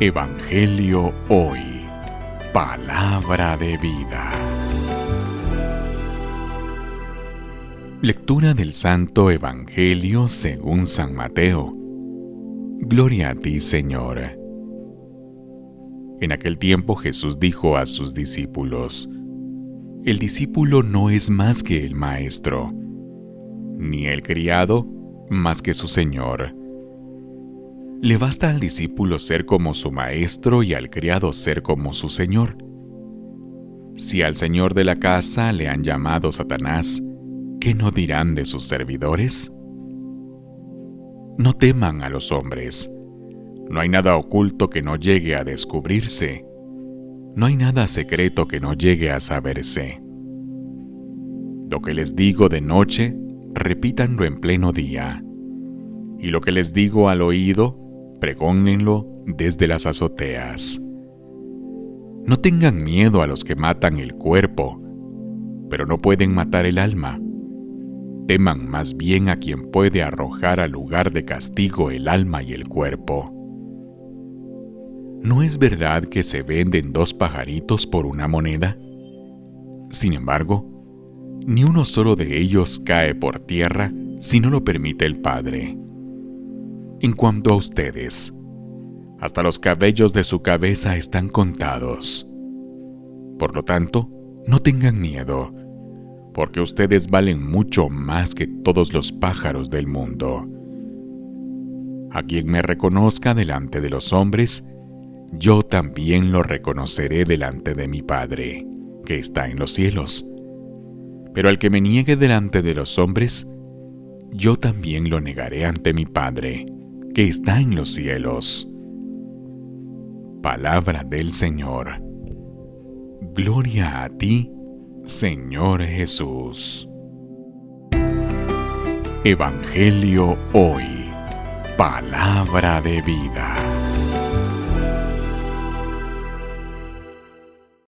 Evangelio Hoy. Palabra de vida. Lectura del Santo Evangelio según San Mateo. Gloria a ti, Señor. En aquel tiempo Jesús dijo a sus discípulos, El discípulo no es más que el maestro, ni el criado más que su Señor le basta al discípulo ser como su maestro y al criado ser como su señor. Si al señor de la casa le han llamado Satanás, ¿qué no dirán de sus servidores? No teman a los hombres. No hay nada oculto que no llegue a descubrirse. No hay nada secreto que no llegue a saberse. Lo que les digo de noche, repítanlo en pleno día. Y lo que les digo al oído, pregónenlo desde las azoteas. No tengan miedo a los que matan el cuerpo, pero no pueden matar el alma. Teman más bien a quien puede arrojar al lugar de castigo el alma y el cuerpo. ¿No es verdad que se venden dos pajaritos por una moneda? Sin embargo, ni uno solo de ellos cae por tierra si no lo permite el Padre en cuanto a ustedes. Hasta los cabellos de su cabeza están contados. Por lo tanto, no tengan miedo, porque ustedes valen mucho más que todos los pájaros del mundo. A quien me reconozca delante de los hombres, yo también lo reconoceré delante de mi Padre, que está en los cielos. Pero al que me niegue delante de los hombres, yo también lo negaré ante mi Padre, que está en los cielos. Palabra del Señor. Gloria a ti, Señor Jesús. Evangelio hoy. Palabra de vida.